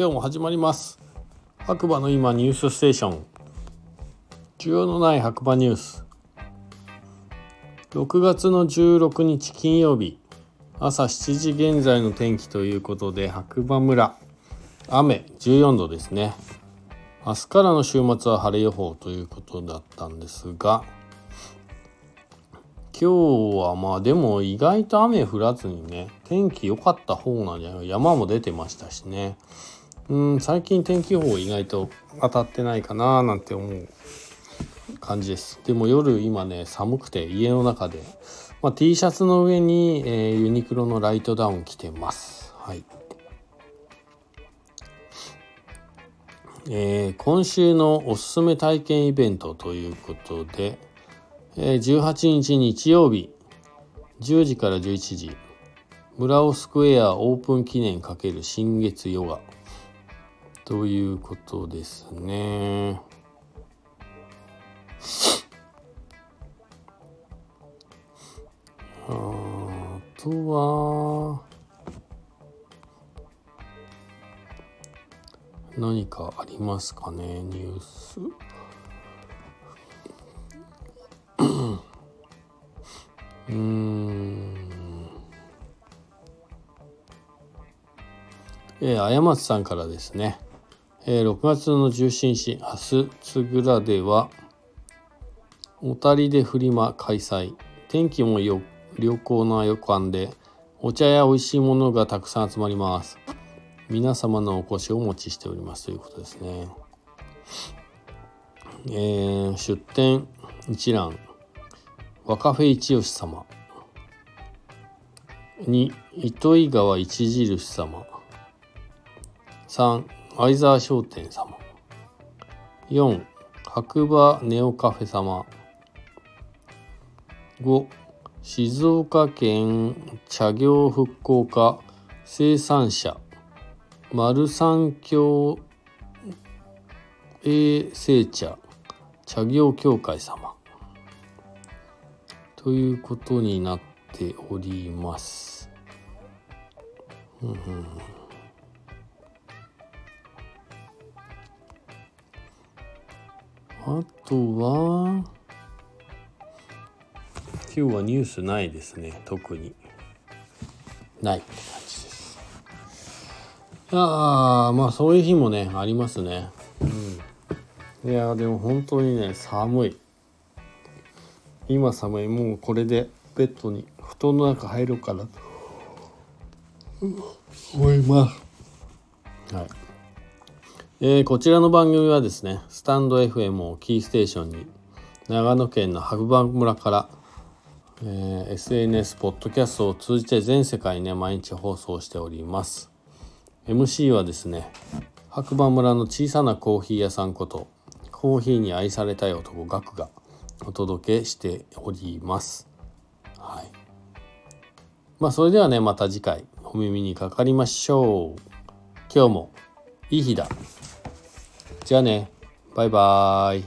今日も始まります。白馬の今ニュースステーション。需要のない白馬ニュース。6月の16日金曜日。朝7時現在の天気ということで白馬村。雨14度ですね。明日からの週末は晴れ予報ということだったんですが今日はまあでも意外と雨降らずにね天気良かった方なんじゃない山も出てましたしね。うん最近天気予報意外と当たってないかななんて思う感じです。でも夜今ね寒くて家の中で、まあ、T シャツの上に、えー、ユニクロのライトダウン着てます。はい。えー、今週のおすすめ体験イベントということで18日日曜日10時から11時村尾スクエアオープン記念×新月ヨガ。ということですね。あとは何かありますかねニュース？うんえー、あ松さんからですね、えー、6月の17日明日つぐらでは小谷でフリマ開催。天気もよ良好な予感でお茶や美味しいものがたくさん集まります。皆様のお越しをお持ちしております。ということですね。えー、出店一覧。若フェ一吉様。2糸魚川一印様。3相沢商店様。4白馬ネオカフェ様。5静岡県茶業復興課生産者。丸三協衛生茶。茶業協会様。ということになっております。うんうん、あとは今日はニュースないですね特に。ないって感じです。ああまあそういう日もねありますね。うん。いやでも本当にね寒い。今寒い。もうこれでベッドに布団の中入ろうかなと思います。はい。えー、こちらの番組はですねスタンド FM をキーステーションに長野県の白馬村から、えー、SNS ポッドキャストを通じて全世界にね毎日放送しております MC はですね白馬村の小さなコーヒー屋さんことコーヒーに愛されたい男ガクがお届けしております。はい。まあそれではね、また次回お耳にかかりましょう。今日もいい日だ。じゃあねバイバーイ。